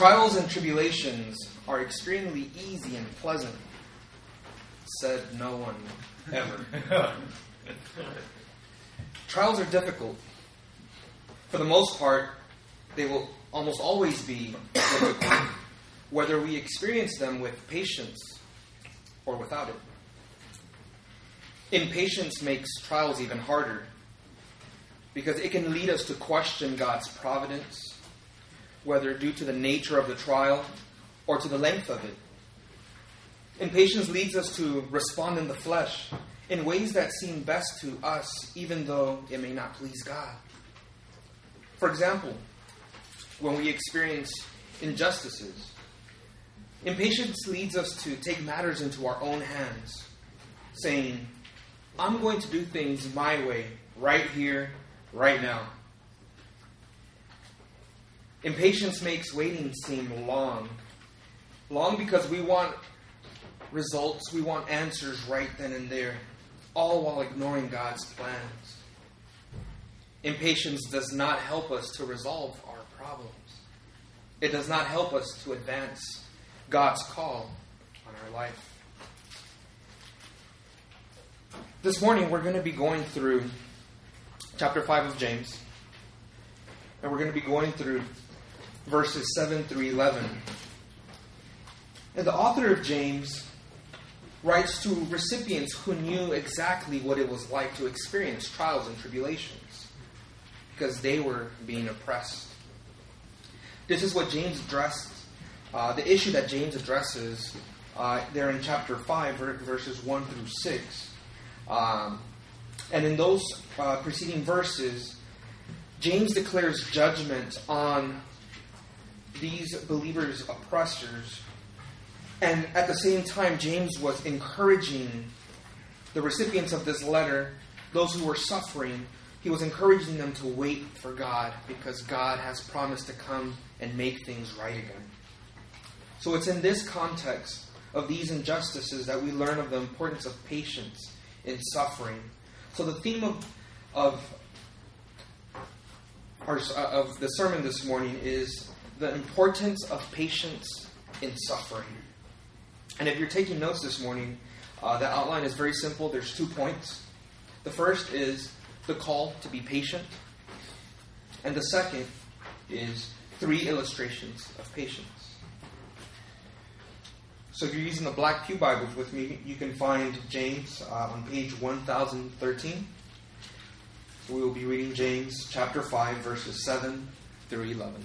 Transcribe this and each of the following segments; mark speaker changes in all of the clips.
Speaker 1: Trials and tribulations are extremely easy and pleasant, said no one ever. Trials are difficult. For the most part, they will almost always be difficult, whether we experience them with patience or without it. Impatience makes trials even harder because it can lead us to question God's providence, whether due to the nature of the trial or to the length of it. Impatience leads us to respond in the flesh in ways that seem best to us, even though it may not please God. For example, when we experience injustices, impatience leads us to take matters into our own hands, saying, I'm going to do things my way, right here, right now. Impatience makes waiting seem long. Long because we want results, we want answers right then and there, all while ignoring God's plans. Impatience does not help us to resolve our problems. It does not help us to advance God's call on our life. This morning we're going to be going through chapter 5 of James. And we're going to be going through verses 7 through 11. And the author of James writes to recipients who knew exactly what it was like to experience trials and tribulations because they were being oppressed. This is what James addressed, uh, the issue that James addresses uh, there in chapter 5, verses 1 through 6. Um, and in those uh, preceding verses, James declares judgment on these believers' oppressors. And at the same time, James was encouraging the recipients of this letter, those who were suffering, he was encouraging them to wait for God because God has promised to come and make things right again. So it's in this context of these injustices that we learn of the importance of patience in suffering. So the theme of of our, of the sermon this morning is the importance of patience in suffering. And if you're taking notes this morning, uh, the outline is very simple. There's two points. The first is the call to be patient, and the second is three illustrations of patience. So if you're using the Black Pew Bibles with me, you can find James uh, on page 1013. We will be reading James chapter 5, verses 7 through 11.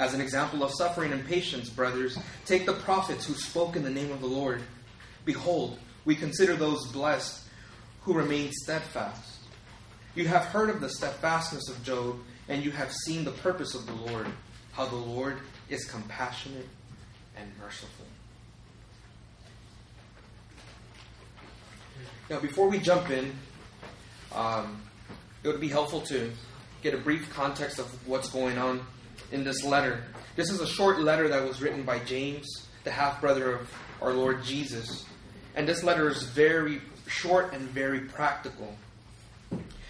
Speaker 1: As an example of suffering and patience, brothers, take the prophets who spoke in the name of the Lord. Behold, we consider those blessed who remain steadfast. You have heard of the steadfastness of Job, and you have seen the purpose of the Lord, how the Lord is compassionate and merciful. Now, before we jump in, um, it would be helpful to get a brief context of what's going on in this letter. This is a short letter that was written by James, the half brother of our Lord Jesus. And this letter is very short and very practical.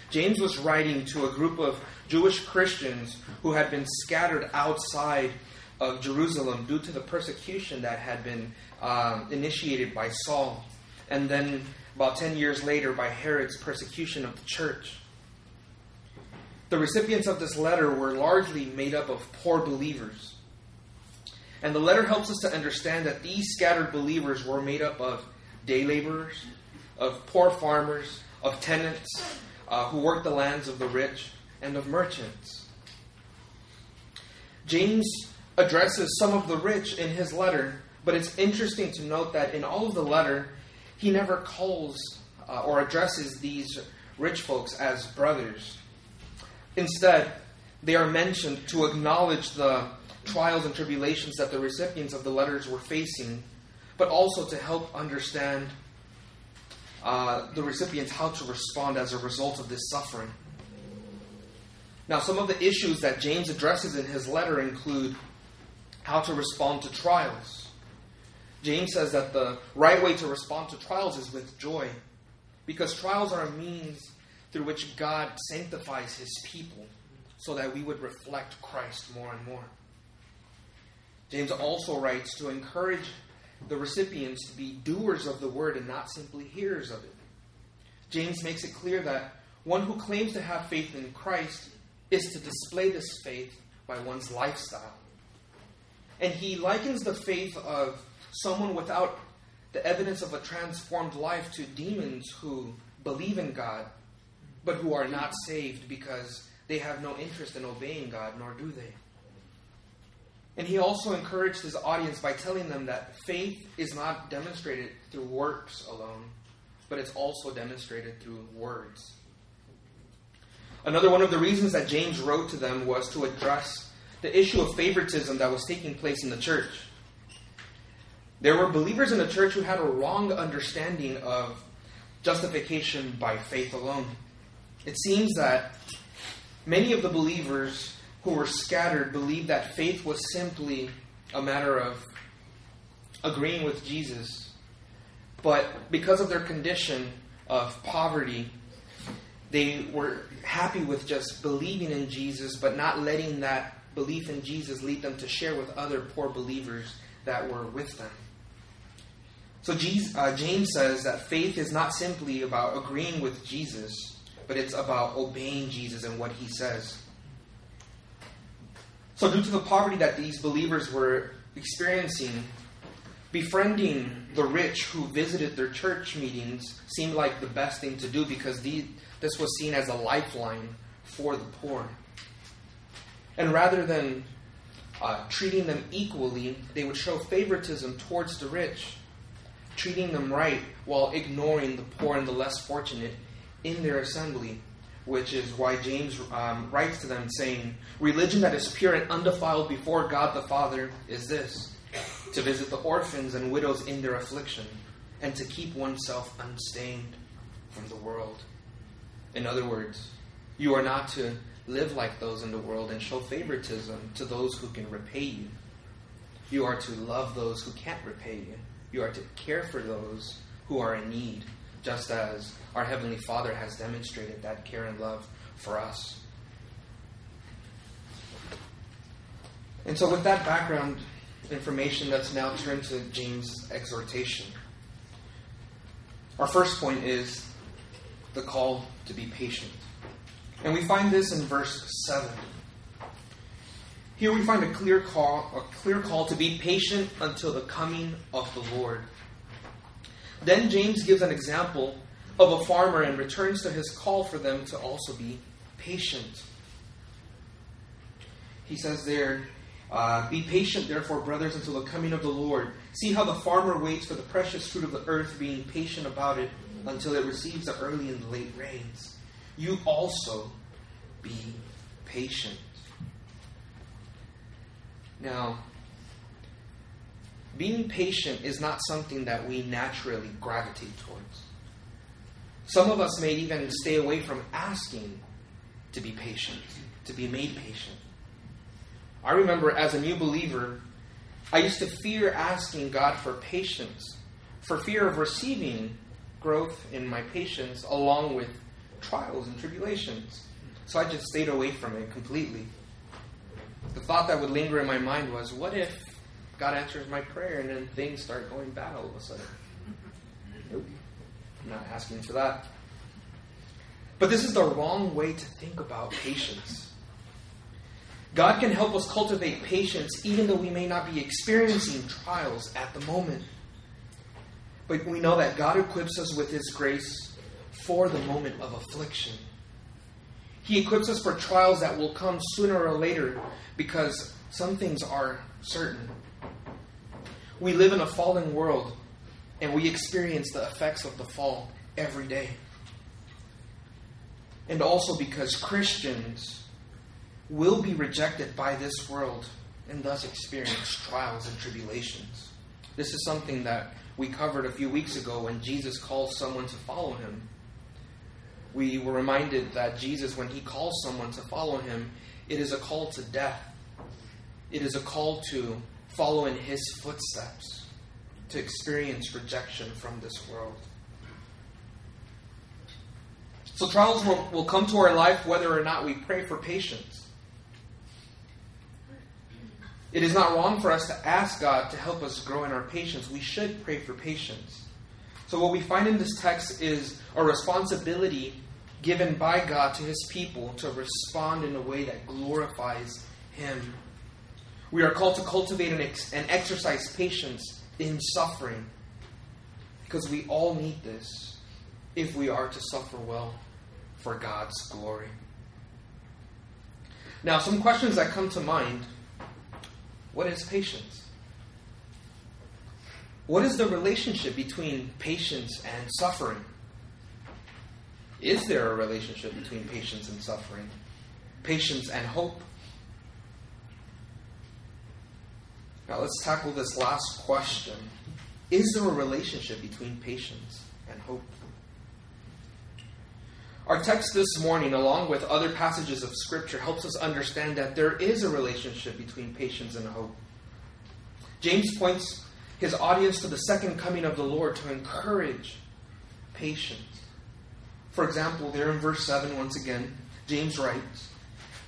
Speaker 1: James was writing to a group of Jewish Christians who had been scattered outside of Jerusalem due to the persecution that had been um, initiated by Saul, and then about 10 years later by Herod's persecution of the church. The recipients of this letter were largely made up of poor believers. And the letter helps us to understand that these scattered believers were made up of day laborers, of poor farmers, of tenants uh, who worked the lands of the rich, and of merchants. James addresses some of the rich in his letter, but it's interesting to note that in all of the letter, he never calls uh, or addresses these rich folks as brothers. Instead, they are mentioned to acknowledge the trials and tribulations that the recipients of the letters were facing, but also to help understand uh, the recipients how to respond as a result of this suffering. Now, some of the issues that James addresses in his letter include how to respond to trials. James says that the right way to respond to trials is with joy, because trials are a means through which God sanctifies his people so that we would reflect Christ more and more. James also writes to encourage the recipients to be doers of the word and not simply hearers of it. James makes it clear that one who claims to have faith in Christ is to display this faith by one's lifestyle. And he likens the faith of someone without the evidence of a transformed life to demons who believe in God, but who are not saved because they have no interest in obeying God, nor do they. And he also encouraged his audience by telling them that faith is not demonstrated through works alone, but it's also demonstrated through words. Another one of the reasons that James wrote to them was to address the issue of favoritism that was taking place in the church. There were believers in the church who had a wrong understanding of justification by faith alone. It seems that many of the believers who were scattered believed that faith was simply a matter of agreeing with Jesus. But because of their condition of poverty, they were happy with just believing in Jesus, but not letting that belief in Jesus lead them to share with other poor believers that were with them. So Jesus, uh, James says that faith is not simply about agreeing with Jesus, but it's about obeying Jesus and what he says. So, due to the poverty that these believers were experiencing, befriending the rich who visited their church meetings seemed like the best thing to do because the, this was seen as a lifeline for the poor. And rather than uh, treating them equally, they would show favoritism towards the rich treating them right while ignoring the poor and the less fortunate in their assembly, which is why James um, writes to them saying, Religion that is pure and undefiled before God the Father is this to visit the orphans and widows in their affliction, and to keep oneself unstained from the world. In other words, you are not to live like those in the world and show favoritism to those who can repay you. You are to love those who can't repay you you are to care for those who are in need, just as our Heavenly Father has demonstrated that care and love for us. And so, with that background information, let's now turn to James' exhortation. Our first point is the call to be patient. And we find this in verse 7. Here we find a clear call, a clear call to be patient until the coming of the Lord. Then James gives an example of a farmer and returns to his call for them to also be patient. He says there, uh, Be patient, therefore, brothers, until the coming of the Lord. See how the farmer waits for the precious fruit of the earth, being patient about it until it receives the early and the late rains. You also be patient. Now, being patient is not something that we naturally gravitate towards. Some of us may even stay away from asking to be patient, to be made patient. I remember as a new believer, I used to fear asking God for patience, for fear of receiving growth in my patience along with trials and tribulations. So I just stayed away from it completely the thought that would linger in my mind was, what if God answers my prayer and then things start going bad all of a sudden? Nope. I'm not asking for that. But this is the wrong way to think about patience. God can help us cultivate patience even though we may not be experiencing trials at the moment. But we know that God equips us with His grace for the moment of affliction. He equips us for trials that will come sooner or later because some things are certain. We live in a fallen world and we experience the effects of the fall every day. And also because Christians will be rejected by this world and thus experience trials and tribulations. This is something that we covered a few weeks ago when Jesus calls someone to follow him. We were reminded that Jesus, when he calls someone to follow him, it is a call to death. It is a call to follow in his footsteps, to experience rejection from this world. So trials will, will come to our life whether or not we pray for patience. It is not wrong for us to ask God to help us grow in our patience. We should pray for patience. So, what we find in this text is a responsibility given by God to his people to respond in a way that glorifies him. We are called to cultivate and, ex- and exercise patience in suffering because we all need this if we are to suffer well for God's glory. Now, some questions that come to mind what is patience? What is the relationship between patience and suffering? Is there a relationship between patience and suffering? Patience and hope? Now let's tackle this last question. Is there a relationship between patience and hope? Our text this morning, along with other passages of Scripture, helps us understand that there is a relationship between patience and hope. James points his audience to the second coming of the Lord to encourage patience. For example, there in verse 7, once again, James writes,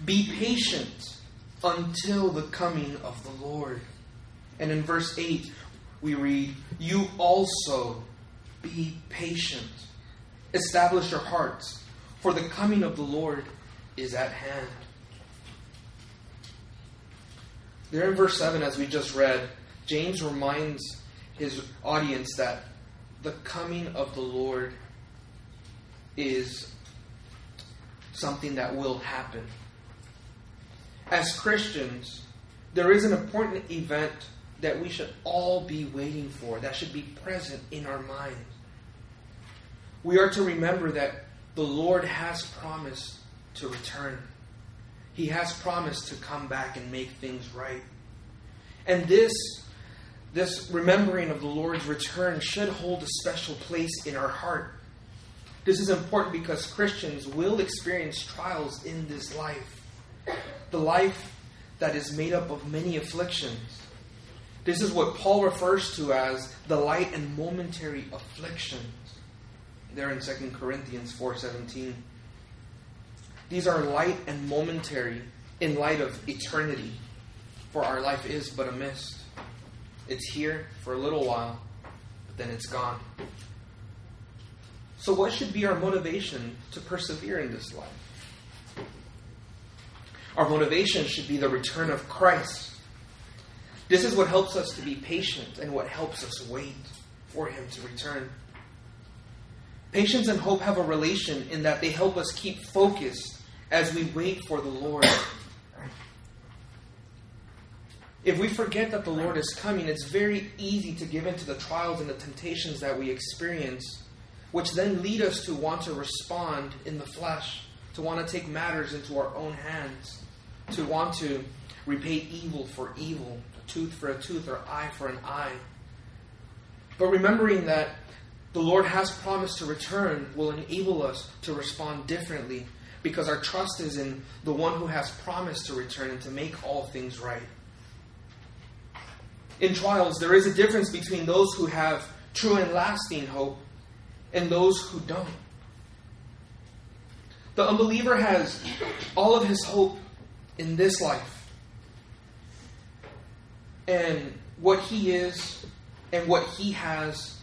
Speaker 1: Be patient until the coming of the Lord. And in verse 8, we read, You also be patient. Establish your hearts for the coming of the Lord is at hand. There in verse 7, as we just read, James reminds his audience that the coming of the Lord is something that will happen. As Christians, there is an important event that we should all be waiting for, that should be present in our minds. We are to remember that the Lord has promised to return. He has promised to come back and make things right. And this, this remembering of the Lord's return should hold a special place in our heart. This is important because Christians will experience trials in this life. The life that is made up of many afflictions. This is what Paul refers to as the light and momentary afflictions there in 2 Corinthians 4:17. These are light and momentary in light of eternity, for our life is but a mist. It's here for a little while, but then it's gone. So what should be our motivation to persevere in this life? Our motivation should be the return of Christ. This is what helps us to be patient and what helps us wait for him to return. Patience and hope have a relation in that they help us keep focused as we wait for the Lord. If we forget that the Lord is coming, it's very easy to give in to the trials and the temptations that we experience, which then lead us to want to respond in the flesh, to want to take matters into our own hands, to want to repay evil for evil, tooth for a tooth, or eye for an eye. But remembering that the Lord has promised to return will enable us to respond differently because our trust is in the one who has promised to return and to make all things right. In trials, there is a difference between those who have true and lasting hope and those who don't. The unbeliever has all of his hope in this life. And what he is and what he has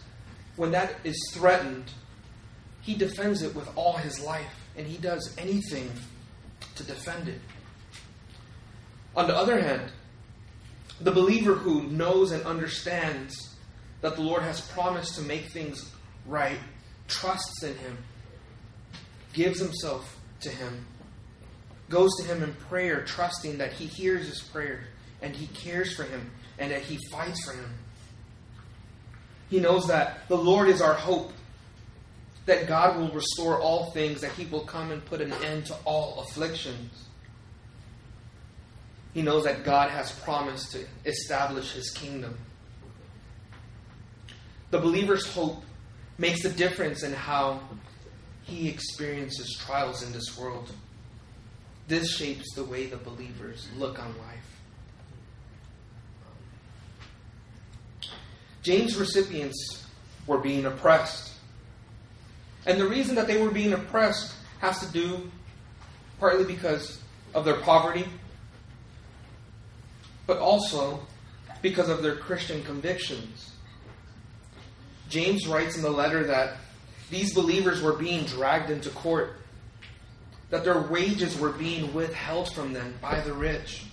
Speaker 1: when that is threatened, he defends it with all his life, and he does anything to defend it. On the other hand, the believer who knows and understands that the Lord has promised to make things right trusts in him, gives himself to him, goes to him in prayer, trusting that he hears his prayer and he cares for him and that he fights for him. He knows that the Lord is our hope, that God will restore all things, that He will come and put an end to all afflictions. He knows that God has promised to establish his kingdom. The believer's hope makes a difference in how he experiences trials in this world. This shapes the way the believers look on life. James' recipients were being oppressed. And the reason that they were being oppressed has to do partly because of their poverty, but also because of their Christian convictions. James writes in the letter that these believers were being dragged into court, that their wages were being withheld from them by the rich,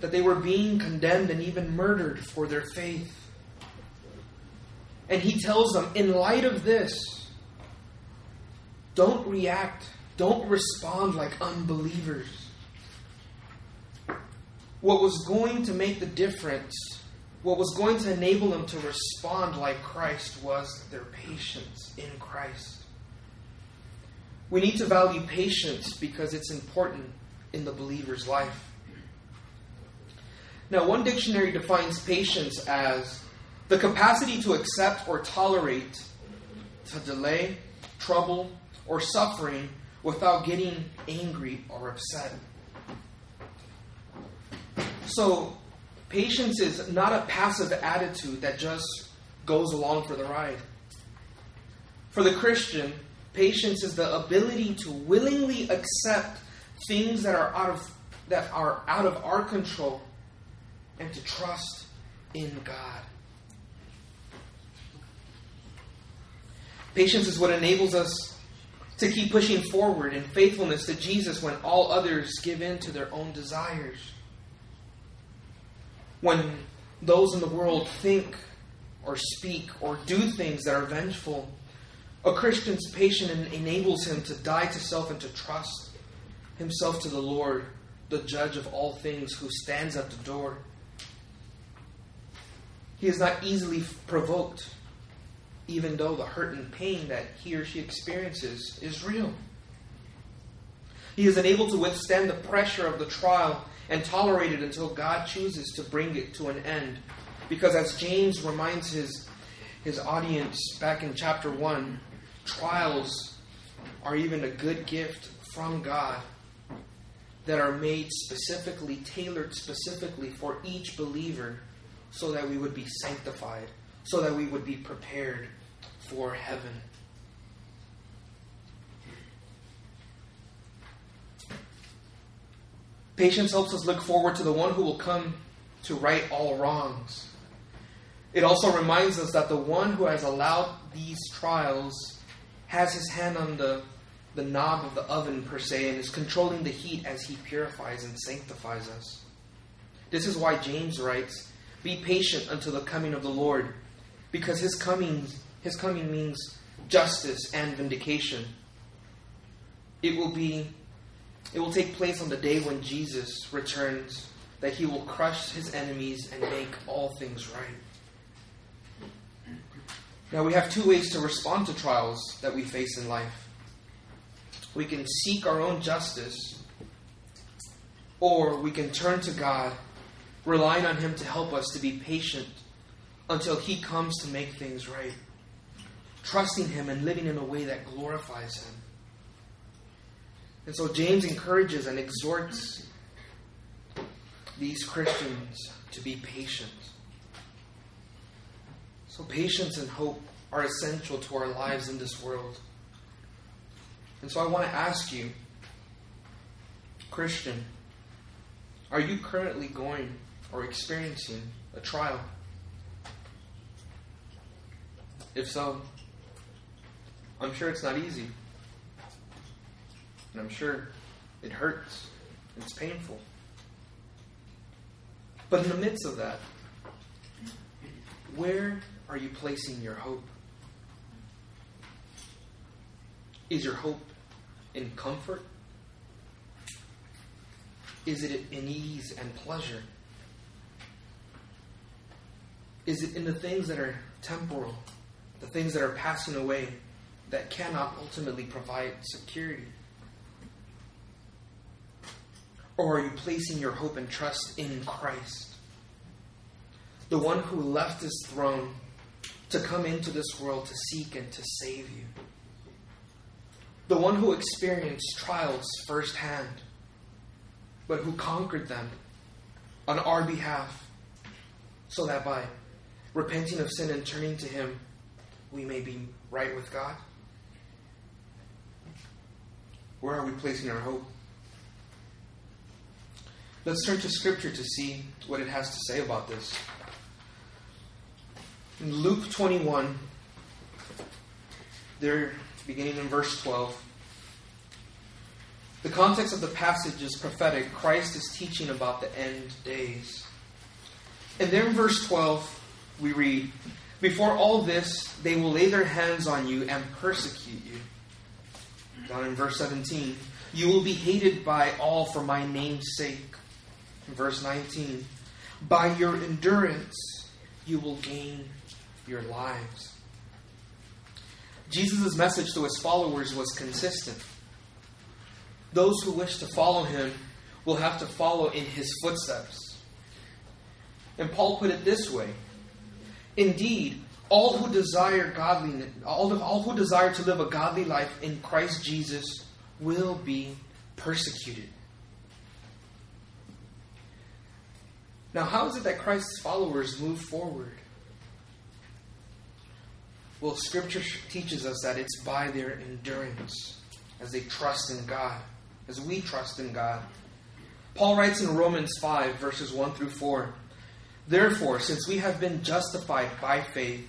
Speaker 1: that they were being condemned and even murdered for their faith. And he tells them, in light of this, don't react, don't respond like unbelievers. What was going to make the difference, what was going to enable them to respond like Christ, was their patience in Christ. We need to value patience because it's important in the believer's life. Now, one dictionary defines patience as the capacity to accept or tolerate, to delay, trouble, or suffering without getting angry or upset. So, patience is not a passive attitude that just goes along for the ride. For the Christian, patience is the ability to willingly accept things that are out of that are out of our control and to trust in God. Patience is what enables us to keep pushing forward in faithfulness to Jesus when all others give in to their own desires. When those in the world think or speak or do things that are vengeful, a Christian's patience enables him to die to self and to trust himself to the Lord, the judge of all things, who stands at the door. He is not easily provoked even though the hurt and pain that he or she experiences is real. He is unable to withstand the pressure of the trial and tolerate it until God chooses to bring it to an end. Because as James reminds his, his audience back in chapter 1, trials are even a good gift from God that are made specifically, tailored specifically for each believer so that we would be sanctified, so that we would be prepared for heaven. Patience helps us look forward to the one who will come to right all wrongs. It also reminds us that the one who has allowed these trials has his hand on the, the knob of the oven, per se, and is controlling the heat as he purifies and sanctifies us. This is why James writes Be patient until the coming of the Lord, because his coming his coming means justice and vindication. It will be it will take place on the day when Jesus returns that he will crush his enemies and make all things right. Now we have two ways to respond to trials that we face in life. We can seek our own justice or we can turn to God, relying on him to help us to be patient until he comes to make things right trusting Him and living in a way that glorifies Him. And so James encourages and exhorts these Christians to be patient. So, patience and hope are essential to our lives in this world. And so, I want to ask you, Christian, are you currently going or experiencing a trial? If so, I'm sure it's not easy. And I'm sure it hurts. It's painful. But in the midst of that, where are you placing your hope? Is your hope in comfort? Is it in ease and pleasure? Is it in the things that are temporal, the things that are passing away? That cannot ultimately provide security? Or are you placing your hope and trust in Christ? The one who left his throne to come into this world to seek and to save you. The one who experienced trials firsthand, but who conquered them on our behalf, so that by repenting of sin and turning to Him, we may be right with God? Where are we placing our hope? Let's turn to Scripture to see what it has to say about this. In Luke 21, there, beginning in verse 12, the context of the passage is prophetic. Christ is teaching about the end days. And then in verse 12, we read, Before all this, they will lay their hands on you and persecute you. In verse 17, you will be hated by all for my name's sake. In verse 19, by your endurance, you will gain your lives. Jesus' message to his followers was consistent. Those who wish to follow him will have to follow in his footsteps. And Paul put it this way Indeed, all who desire godliness, all, all who desire to live a godly life in Christ Jesus will be persecuted. Now, how is it that Christ's followers move forward? Well, Scripture teaches us that it's by their endurance as they trust in God, as we trust in God. Paul writes in Romans 5, verses 1 through 4 Therefore, since we have been justified by faith,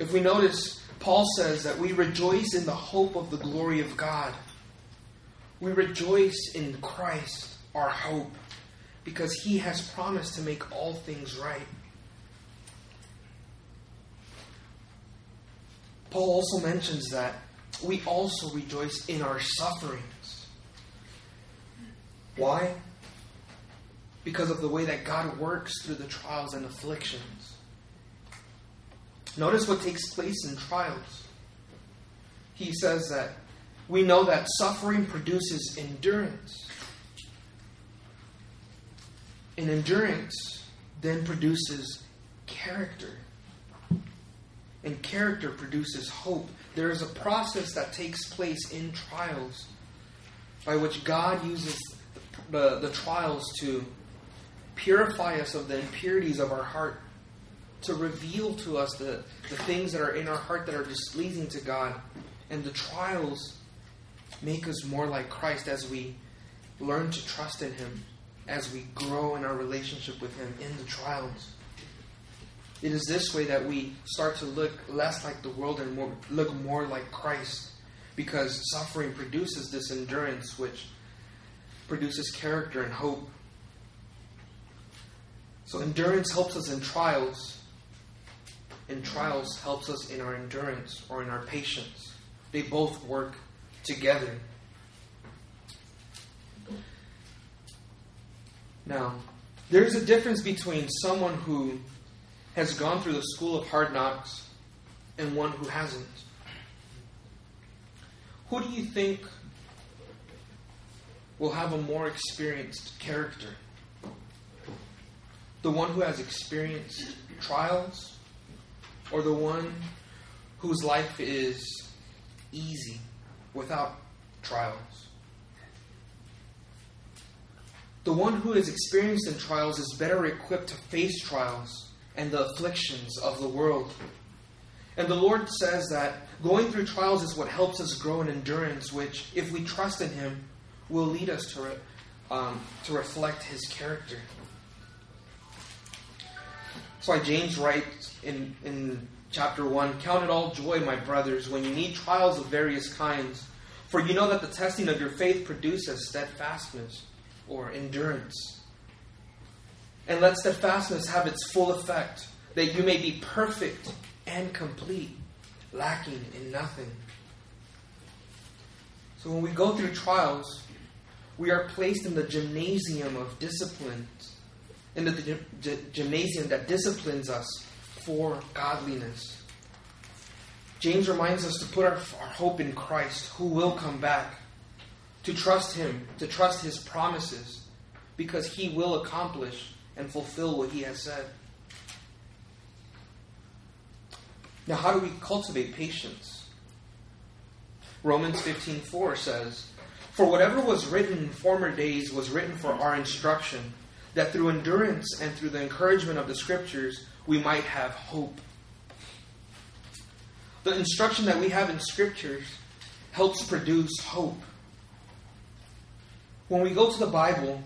Speaker 1: If we notice, Paul says that we rejoice in the hope of the glory of God. We rejoice in Christ, our hope, because he has promised to make all things right. Paul also mentions that we also rejoice in our sufferings. Why? Because of the way that God works through the trials and afflictions. Notice what takes place in trials. He says that we know that suffering produces endurance. And endurance then produces character and character produces hope. There is a process that takes place in trials by which God uses the, the, the trials to purify us of the impurities of our heart, to reveal to us the, the things that are in our heart that are displeasing to God. And the trials make us more like Christ as we learn to trust in Him, as we grow in our relationship with Him in the trials. It is this way that we start to look less like the world and more, look more like Christ. Because suffering produces this endurance, which produces character and hope. So, endurance helps us in trials, and trials helps us in our endurance or in our patience. They both work together. Now, there's a difference between someone who has gone through the school of hard knocks and one who hasn't. Who do you think will have a more experienced character? The one who has experienced trials or the one whose life is easy without trials? The one who is experienced in trials is better equipped to face trials and the afflictions of the world. And the Lord says that going through trials is what helps us grow in endurance, which, if we trust in Him, will lead us to, um, to reflect His character. That's why James writes in, in chapter 1 Count it all joy, my brothers, when you need trials of various kinds, for you know that the testing of your faith produces steadfastness. or endurance. And let steadfastness have its full effect, that you may be perfect and complete, lacking in nothing. So when we go through trials, we are placed in the gymnasium of disciplines, in the gymnasium that disciplines us for godliness. James reminds us to put our, our hope in Christ, who will come back, to trust Him, to trust His promises, because He will accomplish and fulfill what He has said. Now, how do we cultivate patience? Romans 15:4 says, "For whatever was written in former days was written for our instruction, that through endurance and through the encouragement of the scriptures we might have hope." The instruction that we have in scriptures helps produce hope. When we go to the Bible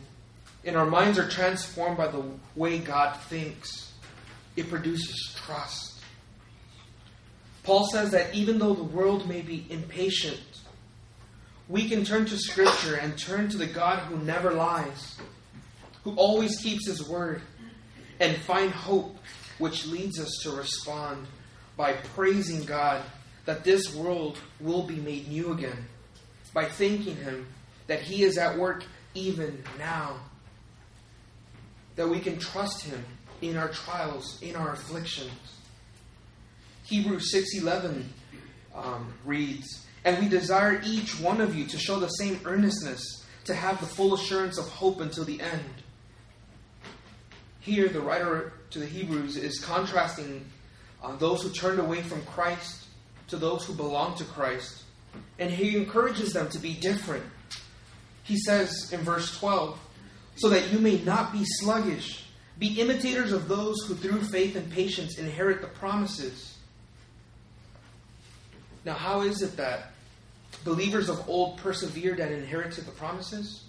Speaker 1: and our minds are transformed by the way God thinks, it produces trust. Paul says that even though the world may be impatient, we can turn to Scripture and turn to the God who never lies, who always keeps His word, and find hope, which leads us to respond by praising God that this world will be made new again, by thanking Him that He is at work even now, that we can trust Him in our trials, in our afflictions. Hebrews 6:11 um, reads, "And we desire each one of you to show the same earnestness, to have the full assurance of hope until the end." Here, the writer to the Hebrews is contrasting uh, those who turned away from Christ to those who belong to Christ. And he encourages them to be different. He says in verse 12, so that you may not be sluggish, be imitators of those who through faith and patience inherit the promises. Now, how is it that believers of old persevered and inherited the promises?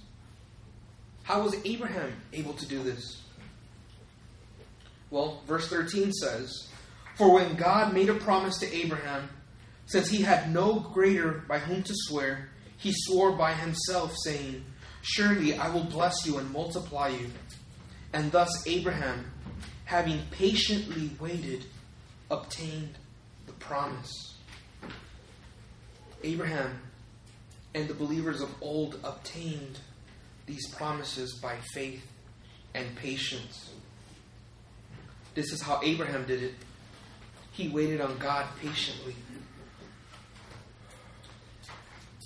Speaker 1: How was Abraham able to do this? Well, verse 13 says, for when God made a promise to Abraham, since he had no greater by whom to swear, he swore by himself, saying, Surely I will bless you and multiply you. And thus Abraham, having patiently waited, obtained the promise. Abraham and the believers of old obtained these promises by faith and patience. This is how Abraham did it. He waited on God patiently.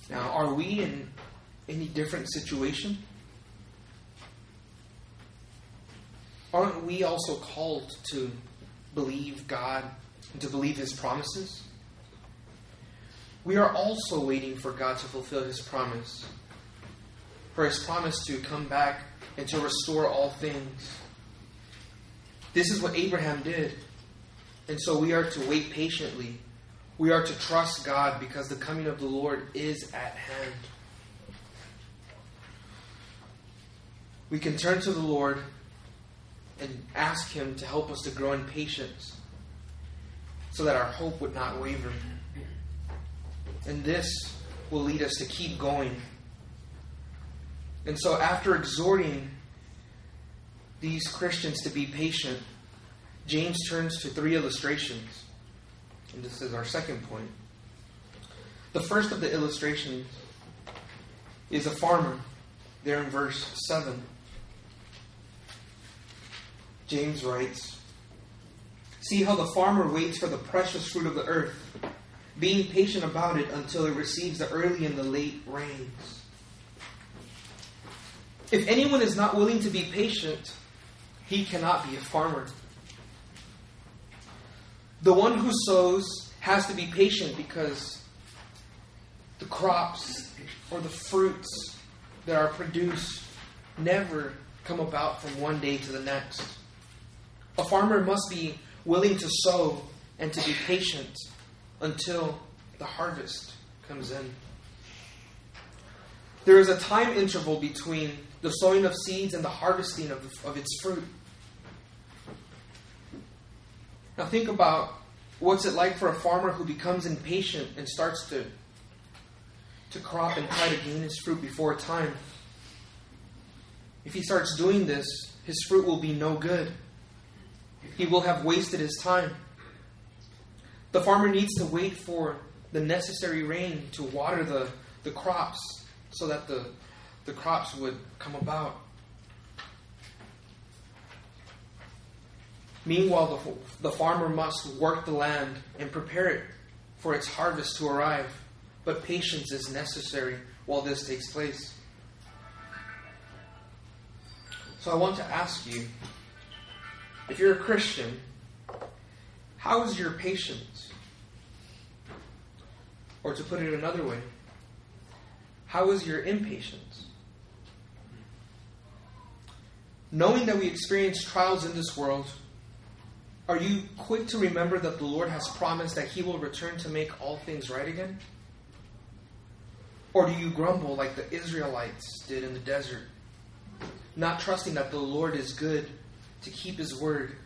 Speaker 1: Now, are we in any different situation? Aren't we also called to believe God to believe His promises? We are also waiting for God to fulfill His promise, for His promise to come back and to restore all things. This is what Abraham did. And so we are to wait patiently. We are to trust God because the coming of the Lord is at hand. We can turn to the Lord and ask Him to help us to grow in patience so that our hope would not waver. And this will lead us to keep going. And so, after exhorting these Christians to be patient, James turns to three illustrations. And this is our second point. The first of the illustrations is a farmer, there in verse 7. James writes See how the farmer waits for the precious fruit of the earth, being patient about it until it receives the early and the late rains. If anyone is not willing to be patient, he cannot be a farmer. The one who sows has to be patient because the crops or the fruits that are produced never come about from one day to the next. A farmer must be willing to sow and to be patient until the harvest comes in. There is a time interval between the sowing of seeds and the harvesting of, of its fruit. Now think about what's it like for a farmer who becomes impatient and starts to to crop and try to gain his fruit before time. If he starts doing this, his fruit will be no good. He will have wasted his time. The farmer needs to wait for the necessary rain to water the, the crops so that the, the crops would come about. Meanwhile, the, the farmer must work the land and prepare it for its harvest to arrive. But patience is necessary while this takes place. So I want to ask you if you're a Christian, how is your patience? Or to put it another way, how is your impatience? Knowing that we experience trials in this world, are you quick to remember that the Lord has promised that He will return to make all things right again? Or do you grumble like the Israelites did in the desert, not trusting that the Lord is good to keep His word,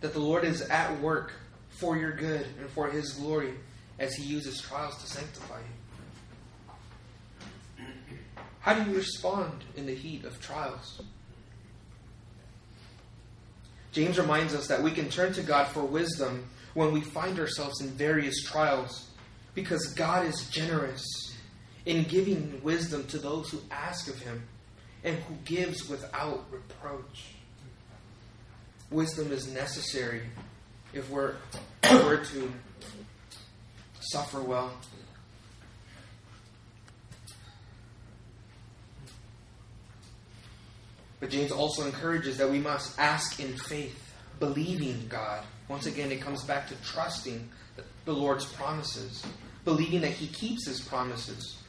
Speaker 1: that the Lord is at work for your good and for His glory as He uses trials to sanctify you? How do you respond in the heat of trials? James reminds us that we can turn to God for wisdom when we find ourselves in various trials because God is generous in giving wisdom to those who ask of him and who gives without reproach. Wisdom is necessary if we're, if we're to suffer well. But James also encourages that we must ask in faith, believing God. Once again, it comes back to trusting the Lord's promises, believing that He keeps His promises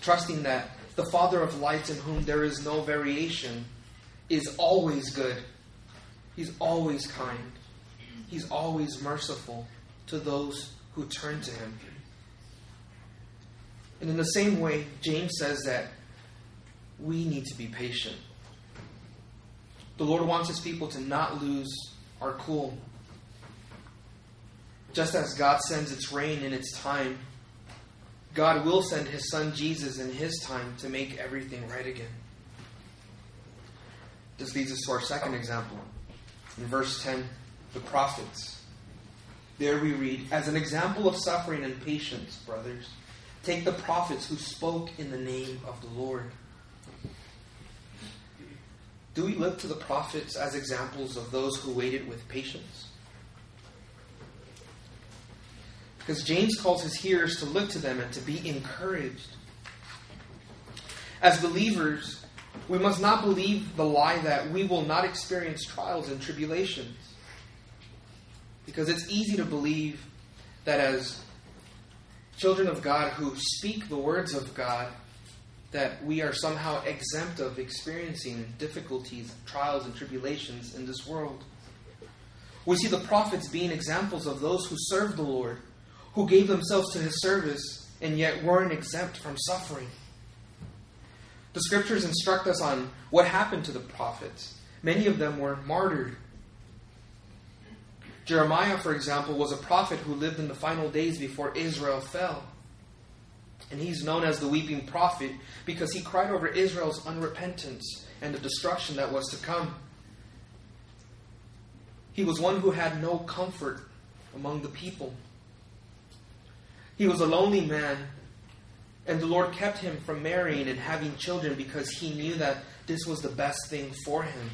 Speaker 1: trusting that the Father of lights, in whom there is no variation, is always good. He's always kind. He's always merciful to those who turn to Him. And in the same way, James says that we need to be patient. The Lord wants His people to not lose our cool. Just as God sends its rain in its time, God will send his son Jesus in his time to make everything right again. This leads us to our second example. In verse 10, the prophets. There we read, As an example of suffering and patience, brothers, take the prophets who spoke in the name of the Lord. Do we look to the prophets as examples of those who waited with patience? Because James calls his hearers to look to them and to be encouraged. As believers, we must not believe the lie that we will not experience trials and tribulations. Because it's easy to believe that as children of God who speak the words of God, that we are somehow exempt of experiencing difficulties, trials, and tribulations in this world. We see the prophets being examples of those who served the Lord, who gave themselves to his service and yet weren't exempt from suffering. The scriptures instruct us on what happened to the prophets. Many of them were martyred. Jeremiah, for example, was a prophet who lived in the final days before Israel fell. And he's known as the weeping prophet because he cried over Israel's unrepentance and the destruction that was to come. He was one who had no comfort among the people. He was a lonely man, and the Lord kept him from marrying and having children because he knew that this was the best thing for him.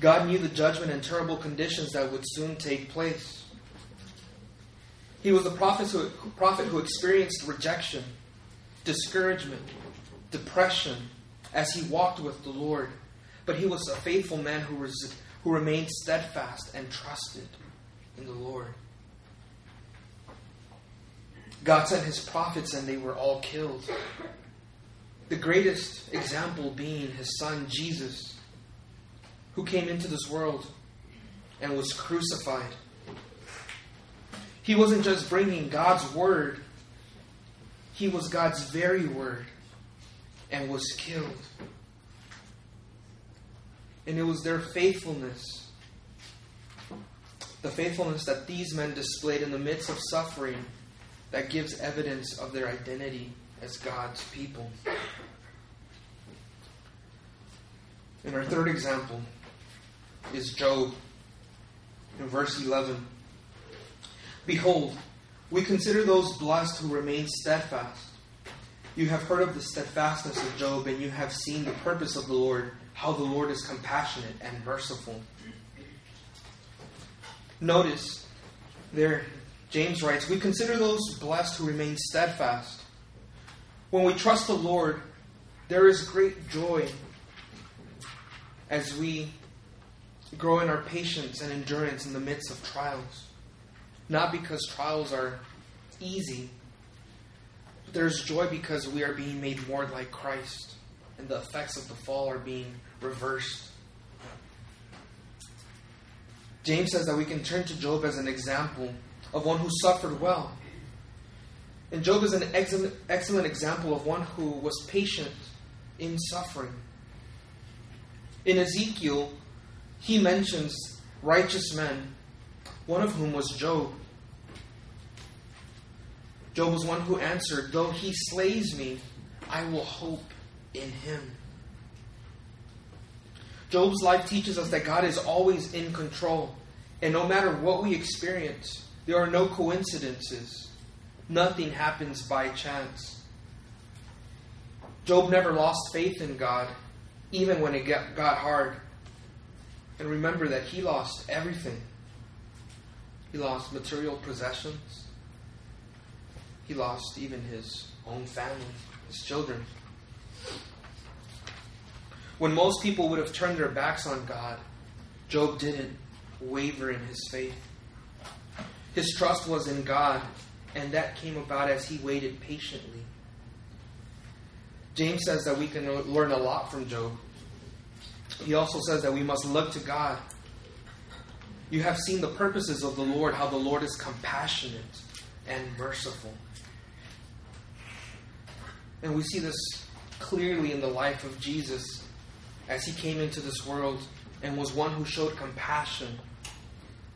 Speaker 1: God knew the judgment and terrible conditions that would soon take place. He was a prophet who, prophet who experienced rejection, discouragement, depression as he walked with the Lord. But he was a faithful man who, was, who remained steadfast and trusted in the Lord. God sent his prophets and they were all killed. The greatest example being his son Jesus, who came into this world and was crucified. He wasn't just bringing God's word, he was God's very word and was killed. And it was their faithfulness, the faithfulness that these men displayed in the midst of suffering that gives evidence of their identity as God's people. And our third example is Job in verse 11. Behold, we consider those blessed who remain steadfast. You have heard of the steadfastness of Job, and you have seen the purpose of the Lord, how the Lord is compassionate and merciful. Notice there, James writes, We consider those blessed who remain steadfast. When we trust the Lord, there is great joy as we grow in our patience and endurance in the midst of trials. Not because trials are easy, but there's joy because we are being made more like Christ and the effects of the fall are being reversed. James says that we can turn to Job as an example of one who suffered well. And Job is an excellent, excellent example of one who was patient in suffering. In Ezekiel, he mentions righteous men, one of whom was Job. Job was one who answered, Though he slays me, I will hope in him. Job's life teaches us that God is always in control. And no matter what we experience, there are no coincidences. Nothing happens by chance. Job never lost faith in God, even when it got hard. And remember that he lost everything. He lost material possessions. He lost even his own family, his children. When most people would have turned their backs on God, Job didn't waver in his faith. His trust was in God, and that came about as he waited patiently. James says that we can learn a lot from Job. He also says that we must look to God. You have seen the purposes of the Lord, how the Lord is compassionate and merciful. And we see this clearly in the life of Jesus as he came into this world and was one who showed compassion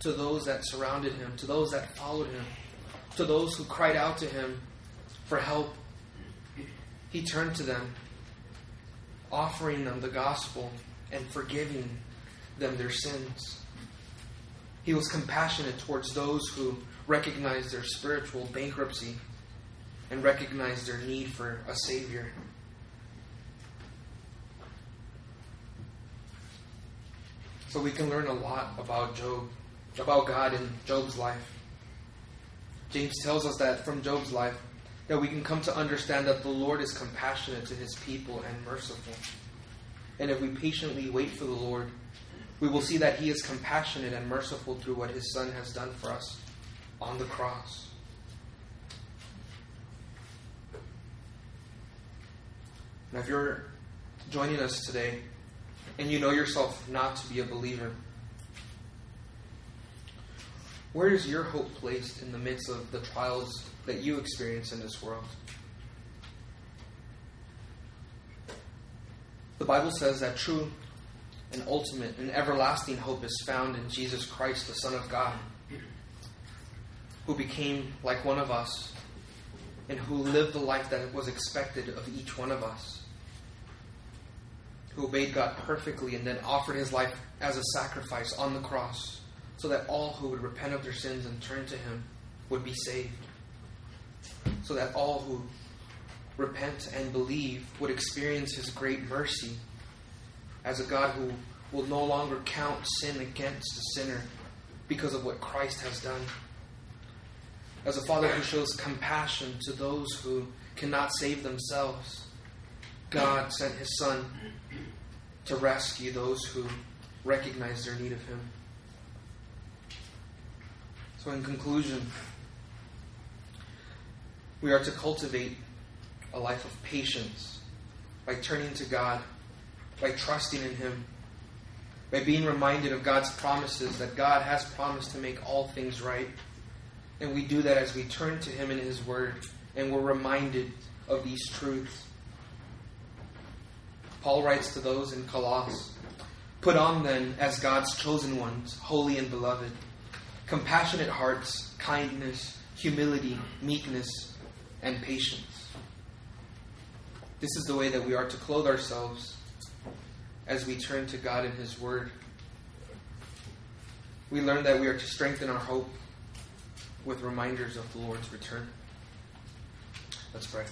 Speaker 1: to those that surrounded him, to those that followed him, to those who cried out to him for help. He turned to them, offering them the gospel and forgiving them their sins. He was compassionate towards those who recognized their spiritual bankruptcy and recognized their need for a Savior. So we can learn a lot about Job, about God in Job's life. James tells us that from Job's life, that we can come to understand that the Lord is compassionate to his people and merciful. And if we patiently wait for the Lord, we will see that he is compassionate and merciful through what his Son has done for us on the cross. Now, if you're joining us today and you know yourself not to be a believer, where is your hope placed in the midst of the trials that you experience in this world? The Bible says that true and ultimate and everlasting hope is found in Jesus Christ, the Son of God, who became like one of us and who lived the life that was expected of each one of us, who obeyed God perfectly and then offered his life as a sacrifice on the cross so that all who would repent of their sins and turn to him would be saved, so that all who repent, and believe would experience His great mercy as a God who will no longer count sin against the sinner because of what Christ has done. As a Father who shows compassion to those who cannot save themselves, God sent His Son to rescue those who recognize their need of Him. So, in conclusion, we are to cultivate a life of patience by turning to God, by trusting in Him, by being reminded of God's promises that God has promised to make all things right. And we do that as we turn to Him in His Word and we're reminded of these truths. Paul writes to those in Colossae Put on then, as God's chosen ones, holy and beloved, compassionate hearts, kindness, humility, meekness, and patience this is the way that we are to clothe ourselves as we turn to God and His Word. We learn that we are to strengthen our hope with reminders of the Lord's return. Let's pray.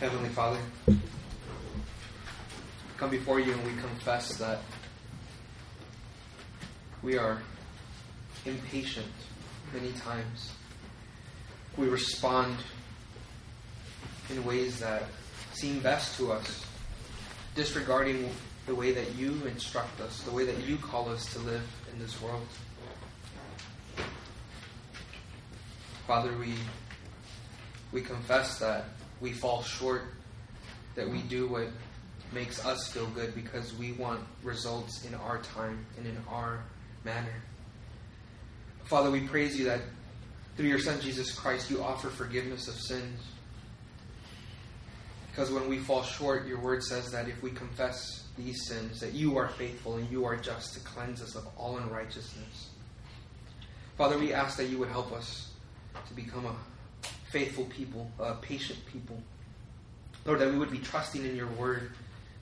Speaker 1: Heavenly Father, come before you and we confess that we are impatient many times. We respond in ways that seem best to us, disregarding the way that you instruct us, the way that you call us to live in this world. Father, we we confess that we fall short, that we do what makes us feel good because we want results in our time and in our manner. Father, we praise you that through your Son Jesus Christ you offer forgiveness of sins. Because when we fall short, your word says that if we confess these sins, that you are faithful and you are just to cleanse us of all unrighteousness. Father, we ask that you would help us to become a faithful people, a patient people. Lord, that we would be trusting in your word,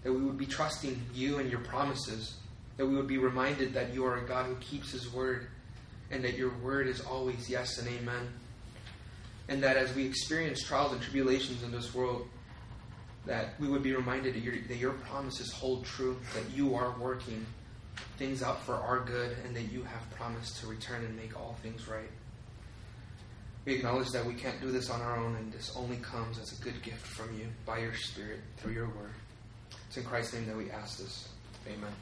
Speaker 1: that we would be trusting you and your promises, that we would be reminded that you are a God who keeps his word, and that your word is always yes and amen. And that as we experience trials and tribulations in this world, that we would be reminded that your, that your promises hold true, that you are working things out for our good, and that you have promised to return and make all things right. We acknowledge that we can't do this on our own, and this only comes as a good gift from you by your Spirit through your word. It's in Christ's name that we ask this. Amen.